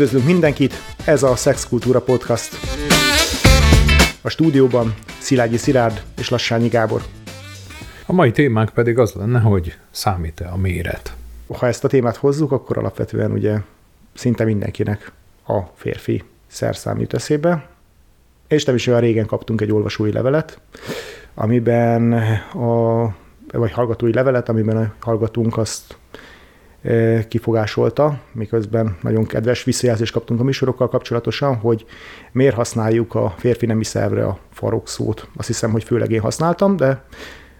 Üdvözlünk mindenkit, ez a Szexkultúra Podcast. A stúdióban Szilágyi Szilárd és Lassányi Gábor. A mai témánk pedig az lenne, hogy számít-e a méret. Ha ezt a témát hozzuk, akkor alapvetően ugye szinte mindenkinek a férfi szerszám jut eszébe. És nem is olyan régen kaptunk egy olvasói levelet, amiben a, vagy hallgatói levelet, amiben a hallgatónk azt kifogásolta, miközben nagyon kedves visszajelzést kaptunk a műsorokkal kapcsolatosan, hogy miért használjuk a férfi nemi szervre a farok szót. Azt hiszem, hogy főleg én használtam, de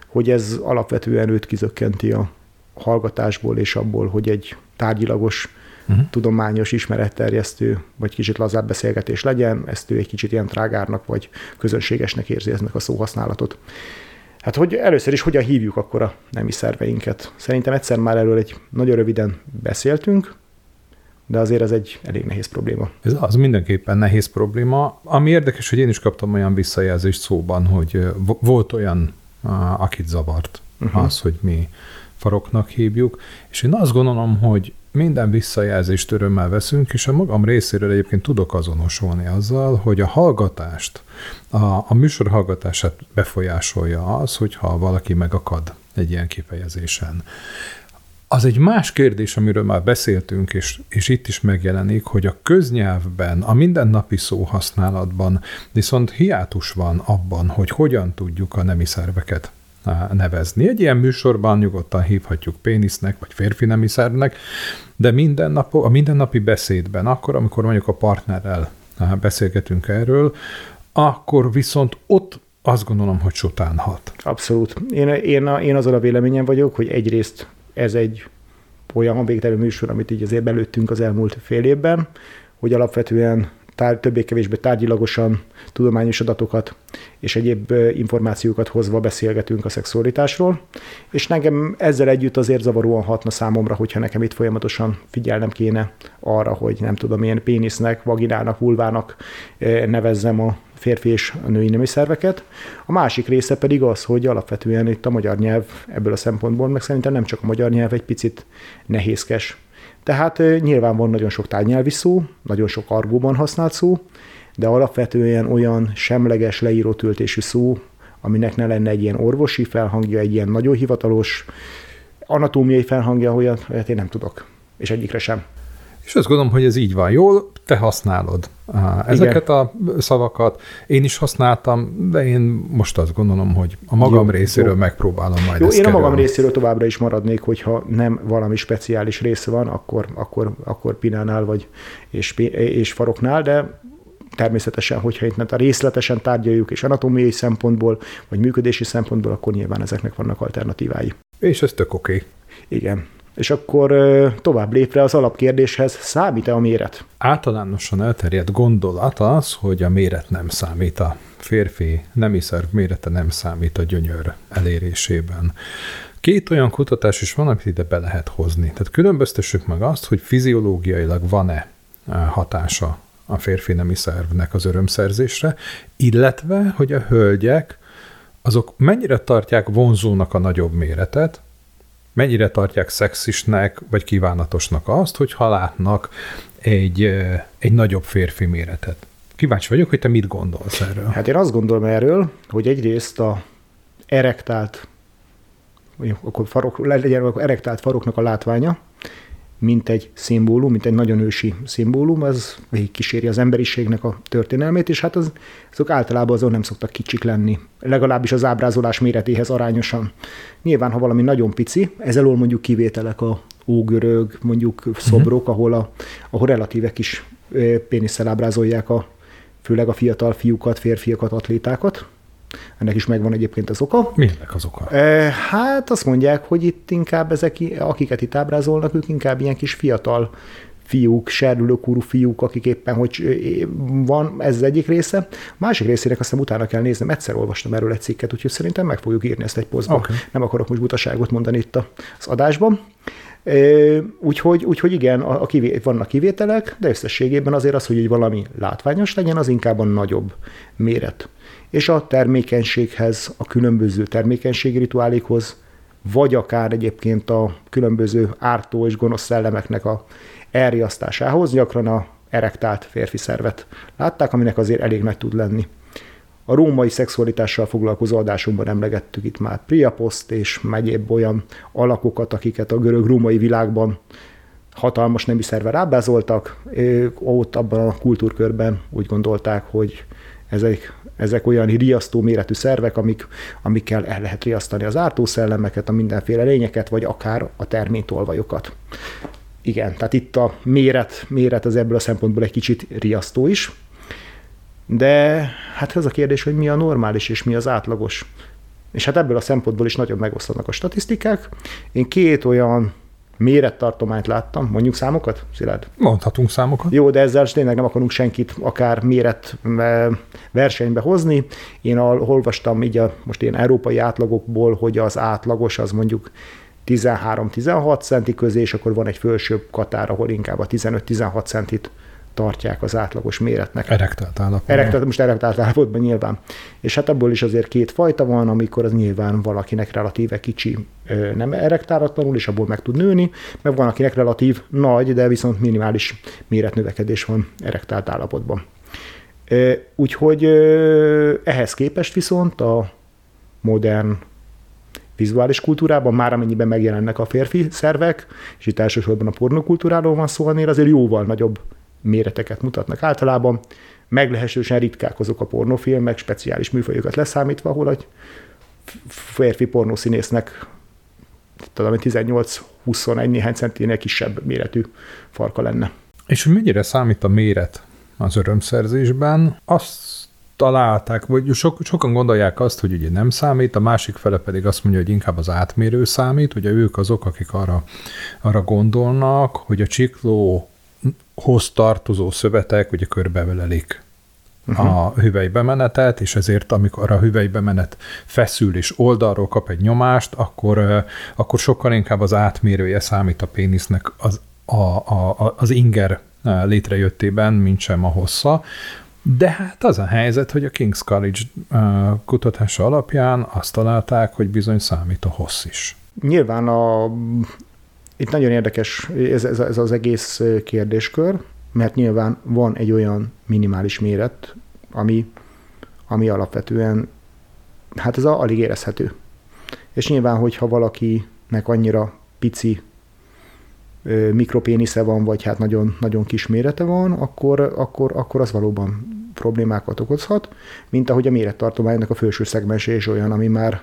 hogy ez alapvetően őt kizökkenti a hallgatásból és abból, hogy egy tárgyilagos, uh-huh. tudományos, ismeretterjesztő, vagy kicsit lazább beszélgetés legyen, ezt ő egy kicsit ilyen trágárnak, vagy közönségesnek érzi eznek a szóhasználatot. Hát hogy először is hogyan hívjuk akkor a nemi szerveinket? Szerintem egyszer már erről egy nagyon röviden beszéltünk, de azért ez egy elég nehéz probléma. Ez az mindenképpen nehéz probléma. Ami érdekes, hogy én is kaptam olyan visszajelzést szóban, hogy volt olyan, akit zavart uh-huh. az, hogy mi faroknak hívjuk, és én azt gondolom, hogy minden visszajelzést örömmel veszünk, és a magam részéről egyébként tudok azonosulni azzal, hogy a hallgatást, a, a műsor hallgatását befolyásolja az, hogyha valaki megakad egy ilyen kifejezésen. Az egy más kérdés, amiről már beszéltünk, és, és itt is megjelenik, hogy a köznyelvben, a mindennapi szóhasználatban viszont hiátus van abban, hogy hogyan tudjuk a nemi szerveket nevezni. Egy ilyen műsorban nyugodtan hívhatjuk pénisznek, vagy férfi nemi szervnek, de minden nap, a mindennapi beszédben, akkor, amikor mondjuk a partnerrel beszélgetünk erről, akkor viszont ott azt gondolom, hogy sutánhat. Abszolút. Én, én, én azon a véleményem vagyok, hogy egyrészt ez egy olyan végtelen műsor, amit így azért belőttünk az elmúlt fél évben, hogy alapvetően tár, többé-kevésbé tárgyilagosan tudományos adatokat és egyéb információkat hozva beszélgetünk a szexualitásról, és nekem ezzel együtt azért zavaróan hatna számomra, hogyha nekem itt folyamatosan figyelnem kéne arra, hogy nem tudom, milyen pénisznek, vaginának, vulvának nevezzem a férfi és a női nemi szerveket. A másik része pedig az, hogy alapvetően itt a magyar nyelv ebből a szempontból, meg szerintem nem csak a magyar nyelv egy picit nehézkes tehát nyilván van nagyon sok tárnyelvi szó, nagyon sok argóban használt szó, de alapvetően olyan semleges, leíró töltésű szó, aminek ne lenne egy ilyen orvosi felhangja, egy ilyen nagyon hivatalos anatómiai felhangja, olyat, olyat én nem tudok, és egyikre sem. És azt gondolom, hogy ez így van. Jól, te használod ezeket Igen. a szavakat. Én is használtam, de én most azt gondolom, hogy a magam jó, részéről jó. megpróbálom majd jó, ezt Én kerülni. a magam részéről továbbra is maradnék, hogyha nem valami speciális része van, akkor, akkor, akkor pinánál vagy és, és faroknál, de természetesen, hogyha itt a részletesen tárgyaljuk, és anatómiai szempontból, vagy működési szempontból, akkor nyilván ezeknek vannak alternatívái. És ez tök oké. Okay. Igen. És akkor tovább lépve az alapkérdéshez, számít-e a méret? Általánosan elterjedt gondolat az, hogy a méret nem számít a férfi nemi szerv mérete nem számít a gyönyör elérésében. Két olyan kutatás is van, amit ide be lehet hozni. Tehát különböztessük meg azt, hogy fiziológiailag van-e hatása a férfi nemi szervnek az örömszerzésre, illetve, hogy a hölgyek azok mennyire tartják vonzónak a nagyobb méretet, mennyire tartják szexisnek vagy kívánatosnak azt, hogyha látnak egy, egy nagyobb férfi méretet. Kíváncsi vagyok, hogy te mit gondolsz erről. Hát én azt gondolom erről, hogy egyrészt a erektált, akkor farok, legyen akkor erektált faroknak a látványa, mint egy szimbólum, mint egy nagyon ősi szimbólum, az kíséri az emberiségnek a történelmét, és hát az, azok általában azon nem szoktak kicsik lenni, legalábbis az ábrázolás méretéhez arányosan. Nyilván, ha valami nagyon pici, ez elől mondjuk kivételek a ógörög, mondjuk szobrok, uh-huh. ahol, a, ahol relatíve kis pénisszel ábrázolják a, főleg a fiatal fiúkat, férfiakat, atlétákat, ennek is megvan egyébként az oka. Minek az oka? Hát azt mondják, hogy itt inkább ezek, akiket itt ábrázolnak, ők inkább ilyen kis fiatal fiúk, serdülőkúrú fiúk, akik éppen, hogy van, ez az egyik része. Másik részének aztán utána kell néznem, egyszer olvastam erről egy cikket, úgyhogy szerintem meg fogjuk írni ezt egy posztba. Okay. Nem akarok most butaságot mondani itt az adásban. Úgyhogy, úgyhogy igen, a, a kivé, vannak kivételek, de összességében azért az, hogy valami látványos legyen, az inkább a nagyobb méret és a termékenységhez, a különböző termékenységi rituálékhoz, vagy akár egyébként a különböző ártó és gonosz szellemeknek a elriasztásához, gyakran a erektált férfi szervet látták, aminek azért elég nagy tud lenni. A római szexualitással foglalkozó adásunkban emlegettük itt már Priaposzt és egyéb olyan alakokat, akiket a görög-római világban hatalmas nemi szerve rábázoltak. Ott abban a kultúrkörben úgy gondolták, hogy ezek, ezek olyan riasztó méretű szervek, amik, amikkel el lehet riasztani az ártószellemeket, a mindenféle lényeket, vagy akár a terménytolvajokat. Igen, tehát itt a méret, méret az ebből a szempontból egy kicsit riasztó is. De hát ez a kérdés, hogy mi a normális és mi az átlagos. És hát ebből a szempontból is nagyon megosztanak a statisztikák. Én két olyan mérettartományt láttam, mondjuk számokat, Szilárd? Mondhatunk számokat. Jó, de ezzel tényleg nem akarunk senkit akár méret versenybe hozni. Én olvastam így a most ilyen európai átlagokból, hogy az átlagos az mondjuk 13-16 centi közé, és akkor van egy felsőbb katár, ahol inkább a 15-16 centit tartják az átlagos méretnek. Erektált állapotban. Erektált, most erektált állapotban nyilván. És hát abból is azért két fajta van, amikor az nyilván valakinek relatíve kicsi, nem erektálatlanul, és abból meg tud nőni, meg van, akinek relatív nagy, de viszont minimális méretnövekedés van erektált állapotban. Úgyhogy ehhez képest viszont a modern vizuális kultúrában, már amennyiben megjelennek a férfi szervek, és itt elsősorban a pornokultúráról van szó, azért jóval nagyobb méreteket mutatnak általában. Meglehetősen ritkák azok a pornofilmek, speciális műfajokat leszámítva, ahol egy férfi pornószínésznek tudom, 18-21 néhány centinél kisebb méretű farka lenne. És hogy mennyire számít a méret az örömszerzésben? Azt találták, vagy so, sokan gondolják azt, hogy ugye nem számít, a másik fele pedig azt mondja, hogy inkább az átmérő számít, ugye ők azok, akik arra, arra gondolnak, hogy a csikló hoz tartozó szövetek ugye körbevelelik uh-huh. a hüvelybemenetet, és ezért amikor a hüvelybemenet feszül és oldalról kap egy nyomást, akkor, akkor sokkal inkább az átmérője számít a pénisznek az, a, a, az inger létrejöttében, mint sem a hossza. De hát az a helyzet, hogy a King's College kutatása alapján azt találták, hogy bizony számít a hossz is. Nyilván a itt nagyon érdekes ez, ez, ez az egész kérdéskör, mert nyilván van egy olyan minimális méret, ami, ami alapvetően, hát ez alig érezhető. És nyilván, hogyha valakinek annyira pici mikropénisze van, vagy hát nagyon, nagyon kis mérete van, akkor, akkor, akkor az valóban problémákat okozhat, mint ahogy a mérettartománynak a felső szegmense is olyan, ami már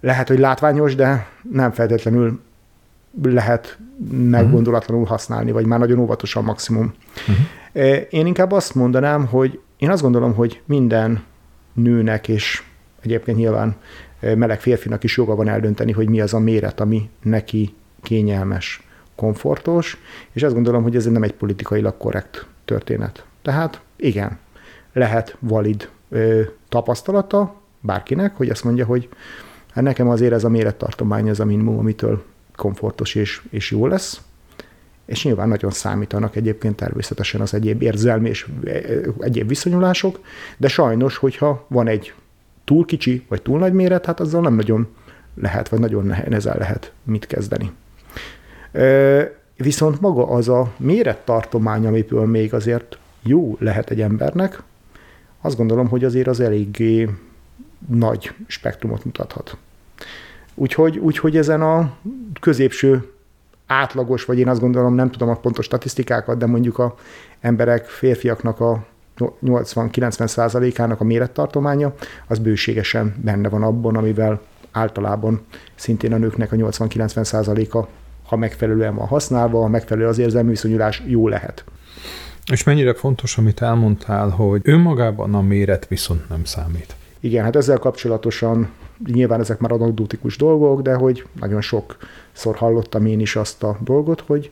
lehet, hogy látványos, de nem feltétlenül lehet meggondolatlanul használni, vagy már nagyon óvatosan maximum. Uh-huh. Én inkább azt mondanám, hogy én azt gondolom, hogy minden nőnek, és egyébként nyilván e, meleg férfinak is joga van eldönteni, hogy mi az a méret, ami neki kényelmes, komfortos, és azt gondolom, hogy ez nem egy politikailag korrekt történet. Tehát igen, lehet valid ö, tapasztalata bárkinek, hogy azt mondja, hogy hát nekem azért ez a mérettartomány az a minimum, amitől komfortos és, és jó lesz, és nyilván nagyon számítanak egyébként természetesen az egyéb érzelmi és egyéb viszonyulások, de sajnos, hogyha van egy túl kicsi vagy túl nagy méret, hát azzal nem nagyon lehet, vagy nagyon nehezen lehet mit kezdeni. Viszont maga az a mérettartomány, amiből még azért jó lehet egy embernek, azt gondolom, hogy azért az eléggé nagy spektrumot mutathat. Úgyhogy, úgyhogy ezen a középső átlagos, vagy én azt gondolom, nem tudom a pontos statisztikákat, de mondjuk a emberek, férfiaknak a 80-90 százalékának a mérettartománya, az bőségesen benne van abban, amivel általában szintén a nőknek a 80-90 százaléka, ha megfelelően van használva, ha megfelelő az érzelmi viszonyulás, jó lehet. És mennyire fontos, amit elmondtál, hogy önmagában a méret viszont nem számít. Igen, hát ezzel kapcsolatosan nyilván ezek már anekdotikus dolgok, de hogy nagyon sokszor hallottam én is azt a dolgot, hogy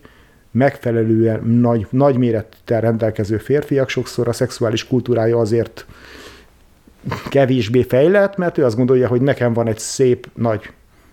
megfelelően nagy, nagy mérettel rendelkező férfiak sokszor a szexuális kultúrája azért kevésbé fejlett, mert ő azt gondolja, hogy nekem van egy szép nagy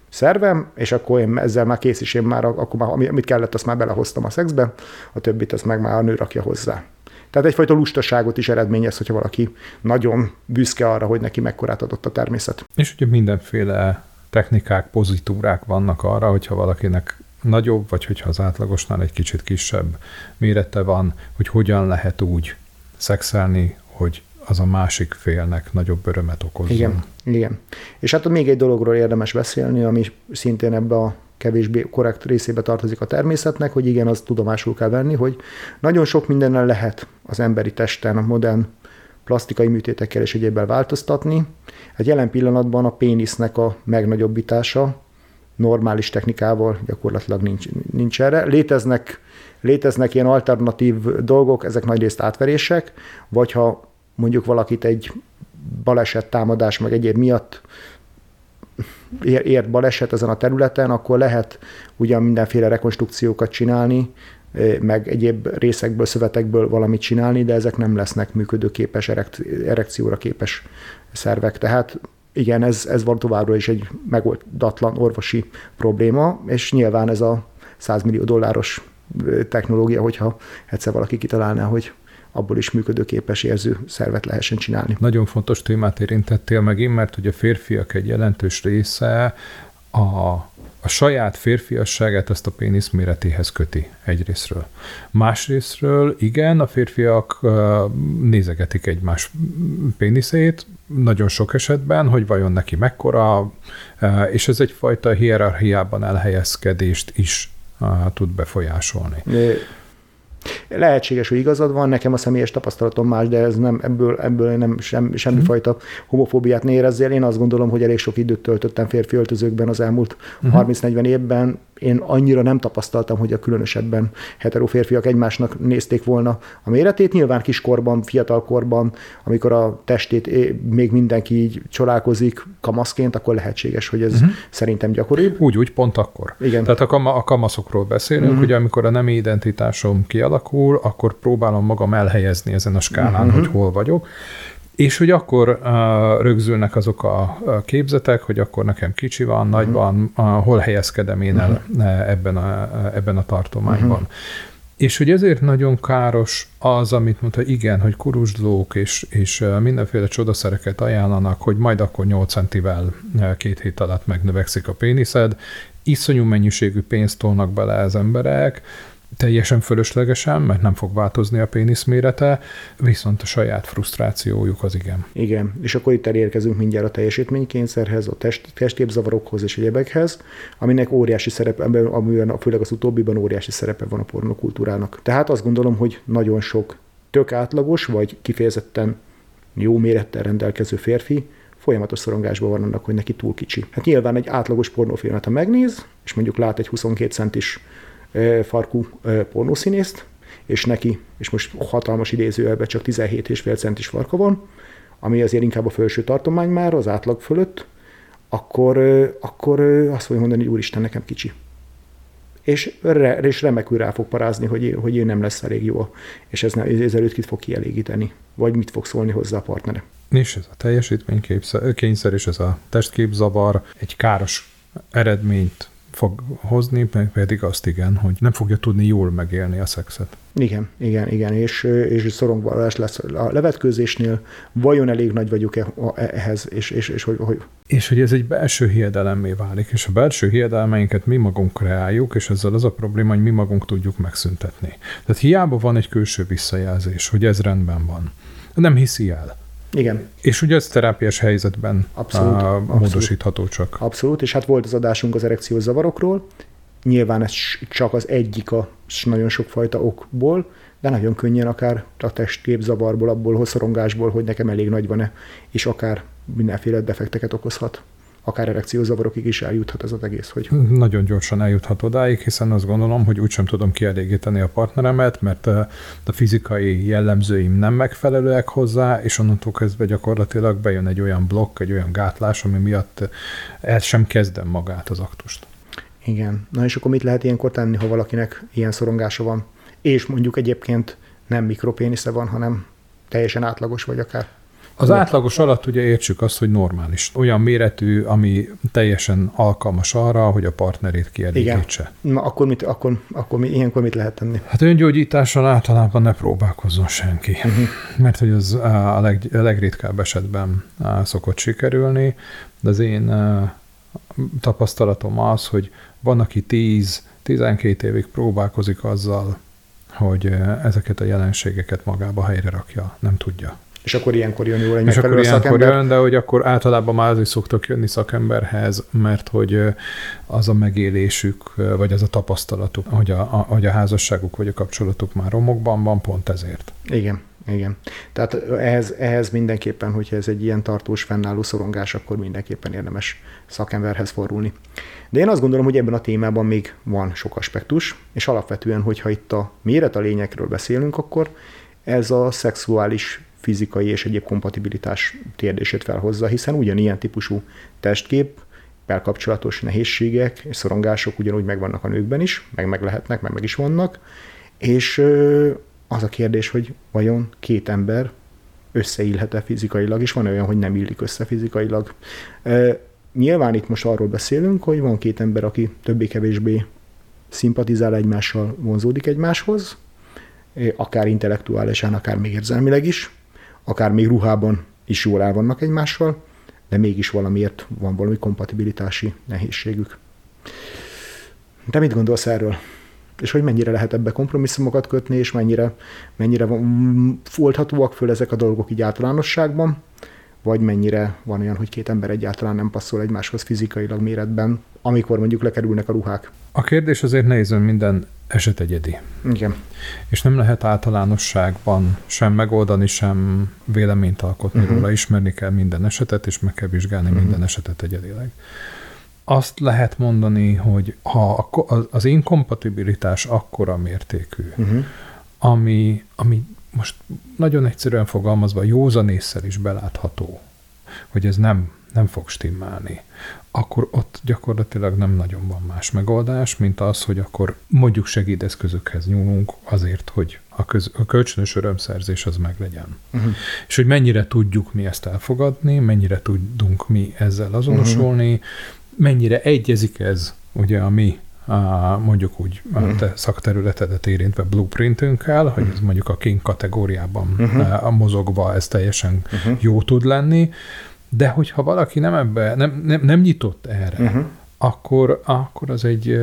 szervem, és akkor én ezzel már kész is, én már, akkor már, amit kellett, azt már belehoztam a szexbe, a többit azt meg már a nő rakja hozzá. Tehát egyfajta lustaságot is eredményez, hogyha valaki nagyon büszke arra, hogy neki mekkorát adott a természet. És ugye mindenféle technikák, pozitúrák vannak arra, hogyha valakinek nagyobb, vagy hogyha az átlagosnál egy kicsit kisebb mérete van, hogy hogyan lehet úgy szexelni, hogy az a másik félnek nagyobb örömet okozzon. Igen, igen. És hát még egy dologról érdemes beszélni, ami szintén ebbe a kevésbé korrekt részébe tartozik a természetnek, hogy igen, az tudomásul kell venni, hogy nagyon sok mindennel lehet az emberi testen, a modern plastikai műtétekkel és egyébben változtatni. Hát jelen pillanatban a pénisznek a megnagyobbítása normális technikával gyakorlatilag nincs, nincs erre. Léteznek, léteznek ilyen alternatív dolgok, ezek nagyrészt átverések, vagy ha mondjuk valakit egy baleset, támadás, meg egyéb miatt ért baleset ezen a területen, akkor lehet ugyan mindenféle rekonstrukciókat csinálni, meg egyéb részekből, szövetekből valamit csinálni, de ezek nem lesznek működőképes, erekcióra képes szervek. Tehát igen, ez, ez van továbbra is egy megoldatlan orvosi probléma, és nyilván ez a 100 millió dolláros technológia, hogyha egyszer valaki kitalálná, hogy abból is működőképes érző szervet lehessen csinálni. Nagyon fontos témát érintettél meg én, mert hogy a férfiak egy jelentős része a, a saját férfiasságát ezt a pénisz méretéhez köti egyrésztről. Másrésztről igen, a férfiak nézegetik egymás péniszét, nagyon sok esetben, hogy vajon neki mekkora, és ez egyfajta hierarchiában elhelyezkedést is tud befolyásolni. Lehetséges, hogy igazad van, nekem a személyes tapasztalatom más, de ez nem, ebből, ebből nem sem, semmifajta mhm. homofóbiát ne érezzél. Én azt gondolom, hogy elég sok időt töltöttem férfi öltözőkben az elmúlt uh-huh. Mhm. 30-40 évben, én annyira nem tapasztaltam, hogy a különösebben hetero férfiak egymásnak nézték volna a méretét. Nyilván kiskorban, fiatalkorban, amikor a testét még mindenki így csodálkozik kamaszként, akkor lehetséges, hogy ez uh-huh. szerintem gyakoribb. Úgy, úgy, pont akkor. Igen. Tehát a, kam- a kamaszokról beszélünk, uh-huh. hogy amikor a nemi identitásom kialakul, akkor próbálom magam elhelyezni ezen a skálán, uh-huh. hogy hol vagyok. És hogy akkor uh, rögzülnek azok a képzetek, hogy akkor nekem kicsi van, uh-huh. nagy van, uh, hol helyezkedem én el uh-huh. ebben, a, ebben a tartományban. Uh-huh. És hogy ezért nagyon káros az, amit mondta, igen, hogy kurusdlók és, és mindenféle csodaszereket ajánlanak, hogy majd akkor 8 centivel két hét alatt megnövekszik a péniszed, iszonyú mennyiségű pénzt tolnak bele az emberek, teljesen fölöslegesen, mert nem fog változni a pénisz mérete, viszont a saját frusztrációjuk az igen. Igen, és akkor itt elérkezünk mindjárt a teljesítménykényszerhez, a test, testképzavarokhoz és egyebekhez, aminek óriási szerepe, amiben főleg az utóbbiban óriási szerepe van a pornokultúrának. Tehát azt gondolom, hogy nagyon sok tök átlagos, vagy kifejezetten jó mérettel rendelkező férfi folyamatos szorongásban van annak, hogy neki túl kicsi. Hát nyilván egy átlagos pornófilmet, ha megnéz, és mondjuk lát egy 22 centis farkú pornószínészt, és neki, és most hatalmas idézőjelben csak 17,5 centis farka van, ami azért inkább a felső tartomány már, az átlag fölött, akkor, akkor azt fogja mondani, hogy úristen, nekem kicsi. És, re, és remekül rá fog parázni, hogy, hogy ő nem lesz elég jó, és ez, ezelőtt kit fog kielégíteni, vagy mit fog szólni hozzá a partnere. És ez a teljesítménykényszer és ez a testképzavar egy káros eredményt fog hozni, meg pedig azt igen, hogy nem fogja tudni jól megélni a szexet. Igen, igen, igen, és, és szorongvallás lesz a levetkőzésnél, vajon elég nagy vagyok-e ehhez, és, és, és hogy, hogy... És hogy ez egy belső hiedelemmé válik, és a belső hiedelmeinket mi magunk kreáljuk, és ezzel az a probléma, hogy mi magunk tudjuk megszüntetni. Tehát hiába van egy külső visszajelzés, hogy ez rendben van. Nem hiszi el igen. És ugye ez terápiás helyzetben abszolút, a, módosítható abszolút. csak. Abszolút, és hát volt az adásunk az erekciós zavarokról, nyilván ez csak az egyik a nagyon sokfajta okból, de nagyon könnyen akár a testképzavarból, abból, hosszorongásból, hogy nekem elég nagy van-e, és akár mindenféle defekteket okozhat akár erekciózavarokig is eljuthat ez az egész. Hogy... Nagyon gyorsan eljuthat odáig, hiszen azt gondolom, hogy úgysem tudom kielégíteni a partneremet, mert a, a fizikai jellemzőim nem megfelelőek hozzá, és onnantól kezdve gyakorlatilag bejön egy olyan blokk, egy olyan gátlás, ami miatt el sem kezdem magát az aktust. Igen. Na és akkor mit lehet ilyenkor tenni, ha valakinek ilyen szorongása van, és mondjuk egyébként nem mikropénisze van, hanem teljesen átlagos vagy akár? Az átlagos alatt ugye értsük azt, hogy normális. Olyan méretű, ami teljesen alkalmas arra, hogy a partnerét kielégítse. Igen. Na akkor, mit, akkor, akkor mi, ilyenkor mit lehet tenni? Hát öngyógyítással általában ne próbálkozzon senki. Uh-huh. Mert hogy az a, leg, a legritkább esetben szokott sikerülni, de az én tapasztalatom az, hogy van, aki 10 12 évig próbálkozik azzal, hogy ezeket a jelenségeket magába helyre rakja, nem tudja. És akkor ilyenkor jön jól egy És akkor ilyenkor jön, de hogy akkor általában már azért szoktak jönni szakemberhez, mert hogy az a megélésük, vagy az a tapasztalatuk, hogy a, a, hogy a házasságuk vagy a kapcsolatuk már romokban van, pont ezért. Igen, igen. Tehát ehhez, ehhez mindenképpen, hogyha ez egy ilyen tartós fennálló szorongás, akkor mindenképpen érdemes szakemberhez fordulni. De én azt gondolom, hogy ebben a témában még van sok aspektus, és alapvetően, hogyha itt a méret a lényekről beszélünk, akkor ez a szexuális fizikai és egyéb kompatibilitás kérdését felhozza, hiszen ugyanilyen típusú testkép, belkapcsolatos nehézségek és szorongások ugyanúgy megvannak a nőkben is, meg meg lehetnek, meg meg is vannak, és az a kérdés, hogy vajon két ember összeillhet-e fizikailag, és van olyan, hogy nem illik össze fizikailag. Nyilván itt most arról beszélünk, hogy van két ember, aki többé-kevésbé szimpatizál egymással, vonzódik egymáshoz, akár intellektuálisan, akár még érzelmileg is, akár még ruhában is jól el vannak egymással, de mégis valamiért van valami kompatibilitási nehézségük. Te mit gondolsz erről? És hogy mennyire lehet ebbe kompromisszumokat kötni, és mennyire, mennyire foldhatóak föl ezek a dolgok így általánosságban, vagy mennyire van olyan, hogy két ember egyáltalán nem passzol egymáshoz fizikailag méretben, amikor mondjuk lekerülnek a ruhák. A kérdés azért nehéz, minden eset egyedi. Igen. És nem lehet általánosságban sem megoldani, sem véleményt alkotni uh-huh. róla, ismerni kell minden esetet, és meg kell vizsgálni uh-huh. minden esetet egyedileg. Azt lehet mondani, hogy ha az inkompatibilitás akkora mértékű, uh-huh. ami, ami most nagyon egyszerűen fogalmazva józanésszel is belátható, hogy ez nem, nem fog stimmelni, akkor ott gyakorlatilag nem nagyon van más megoldás, mint az, hogy akkor mondjuk segédeszközökhez nyúlunk azért, hogy a, köz, a kölcsönös örömszerzés az meglegyen. Uh-huh. És hogy mennyire tudjuk mi ezt elfogadni, mennyire tudunk mi ezzel azonosulni, uh-huh. mennyire egyezik ez ugye a mi a, mondjuk úgy a uh-huh. te szakterületedet érintve blueprintünkkel, hogy ez mondjuk a king kategóriában uh-huh. a mozogva ez teljesen uh-huh. jó tud lenni, de hogyha valaki nem ebbe, nem, nem, nem nyitott erre, uh-huh. akkor, akkor az egy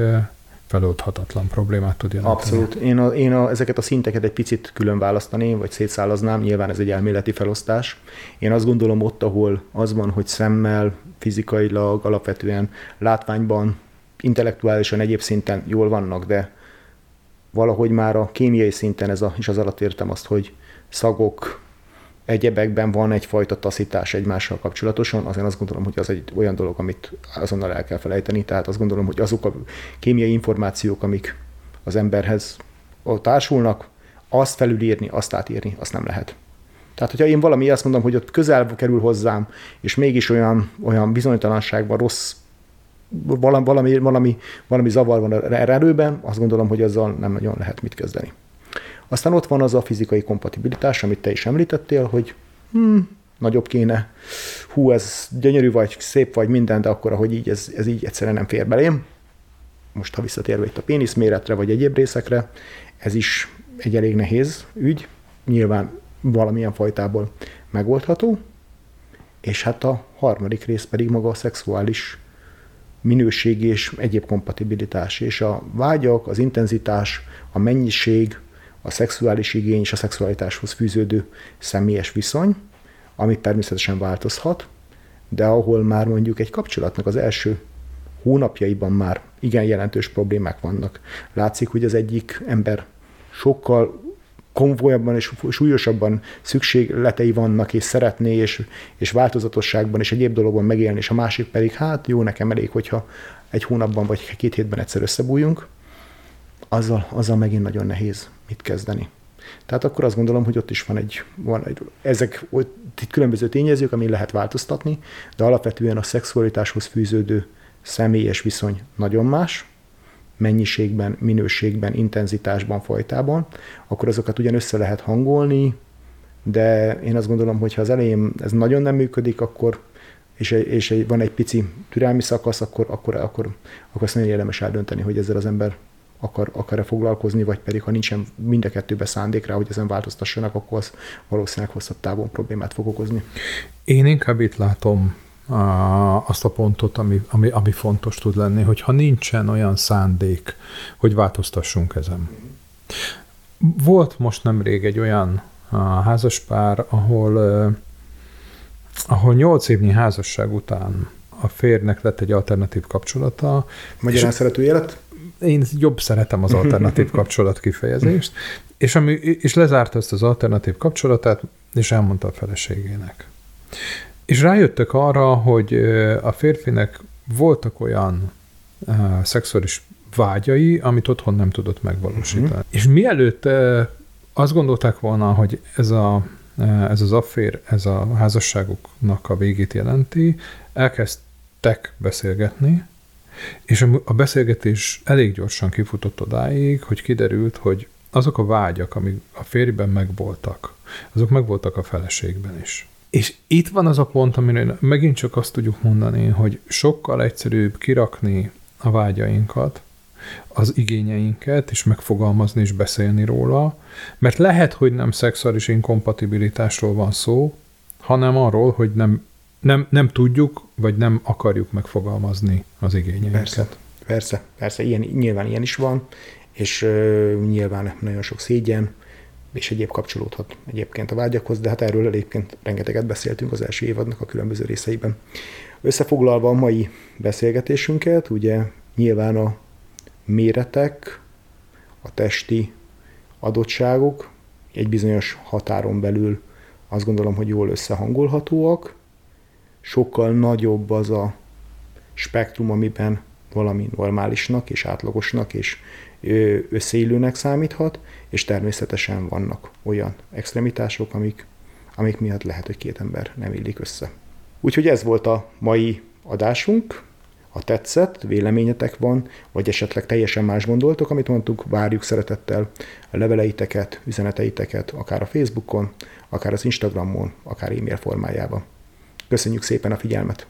feloldhatatlan problémát tud jelenteni. Abszolút. Én, a, én a, ezeket a szinteket egy picit külön választaném, vagy szétszálaznám, nyilván ez egy elméleti felosztás. Én azt gondolom ott, ahol az van, hogy szemmel, fizikailag, alapvetően látványban, intellektuálisan, egyéb szinten jól vannak, de valahogy már a kémiai szinten ez a, és az alatt értem azt, hogy szagok, egyebekben van egyfajta taszítás egymással kapcsolatosan, azért azt gondolom, hogy az egy olyan dolog, amit azonnal el kell felejteni, tehát azt gondolom, hogy azok a kémiai információk, amik az emberhez társulnak, azt felülírni, azt átírni, azt nem lehet. Tehát, hogyha én valami azt mondom, hogy ott közel kerül hozzám, és mégis olyan, olyan bizonytalanságban, rossz valami, valami, valami, zavar van erőben, azt gondolom, hogy azzal nem nagyon lehet mit kezdeni. Aztán ott van az a fizikai kompatibilitás, amit te is említettél, hogy hmm, nagyobb kéne, hú, ez gyönyörű vagy, szép vagy, minden, de akkor, ahogy így, ez, ez így egyszerűen nem fér belém. Most, ha visszatérve itt a pénisz méretre, vagy egyéb részekre, ez is egy elég nehéz ügy, nyilván valamilyen fajtából megoldható, és hát a harmadik rész pedig maga a szexuális minőség és egyéb kompatibilitás, és a vágyak, az intenzitás, a mennyiség, a szexuális igény és a szexualitáshoz fűződő személyes viszony, ami természetesen változhat, de ahol már mondjuk egy kapcsolatnak az első hónapjaiban már igen jelentős problémák vannak. Látszik, hogy az egyik ember sokkal konvojabban és súlyosabban szükségletei vannak, és szeretné, és, és változatosságban, és egyéb dologban megélni, és a másik pedig, hát jó, nekem elég, hogyha egy hónapban vagy két hétben egyszer összebújunk, azzal, azzal megint nagyon nehéz mit kezdeni. Tehát akkor azt gondolom, hogy ott is van egy, van egy ezek itt különböző tényezők, ami lehet változtatni, de alapvetően a szexualitáshoz fűződő személyes viszony nagyon más, mennyiségben, minőségben, intenzitásban, fajtában, akkor azokat ugyan össze lehet hangolni, de én azt gondolom, hogy ha az elején ez nagyon nem működik, akkor és, és van egy pici türelmi szakasz, akkor, akkor, akkor, akkor azt nagyon érdemes eldönteni, hogy ezzel az ember akar, akar-e foglalkozni, vagy pedig ha nincsen mind a kettőbe szándék rá, hogy ezen változtassanak, akkor az valószínűleg hosszabb távon problémát fog okozni. Én inkább itt látom azt a pontot, ami, ami, ami fontos tud lenni, hogyha nincsen olyan szándék, hogy változtassunk ezen. Volt most nemrég egy olyan házaspár, ahol, ahol nyolc évnyi házasság után a férnek lett egy alternatív kapcsolata. Magyarán szerető élet? Én jobb szeretem az alternatív kapcsolat kifejezést, és, ami, és lezárta ezt az alternatív kapcsolatát, és elmondta a feleségének. És rájöttek arra, hogy a férfinek voltak olyan uh, szexuális vágyai, amit otthon nem tudott megvalósítani. Uh-huh. És mielőtt uh, azt gondolták volna, hogy ez, a, uh, ez az affér, ez a házasságuknak a végét jelenti, elkezdtek beszélgetni, és a, beszélgetés elég gyorsan kifutott odáig, hogy kiderült, hogy azok a vágyak, amik a férjben megvoltak, azok megvoltak a feleségben is. És itt van az a pont, amire megint csak azt tudjuk mondani, hogy sokkal egyszerűbb kirakni a vágyainkat, az igényeinket, és megfogalmazni és beszélni róla, mert lehet, hogy nem szexuális inkompatibilitásról van szó, hanem arról, hogy nem, nem, nem tudjuk, vagy nem akarjuk megfogalmazni az igényeinket. Persze, persze, persze ilyen, nyilván ilyen is van, és uh, nyilván nagyon sok szégyen, és egyéb kapcsolódhat egyébként a vágyakhoz, de hát erről egyébként rengeteget beszéltünk az első évadnak a különböző részeiben. Összefoglalva a mai beszélgetésünket, ugye nyilván a méretek, a testi adottságok egy bizonyos határon belül azt gondolom, hogy jól összehangolhatóak, sokkal nagyobb az a spektrum, amiben valami normálisnak és átlagosnak és összeillőnek számíthat, és természetesen vannak olyan extremitások, amik, amik miatt lehet, hogy két ember nem illik össze. Úgyhogy ez volt a mai adásunk. Ha tetszett, véleményetek van, vagy esetleg teljesen más gondoltok, amit mondtuk, várjuk szeretettel a leveleiteket, üzeneteiteket, akár a Facebookon, akár az Instagramon, akár e-mail formájában. Köszönjük szépen a figyelmet!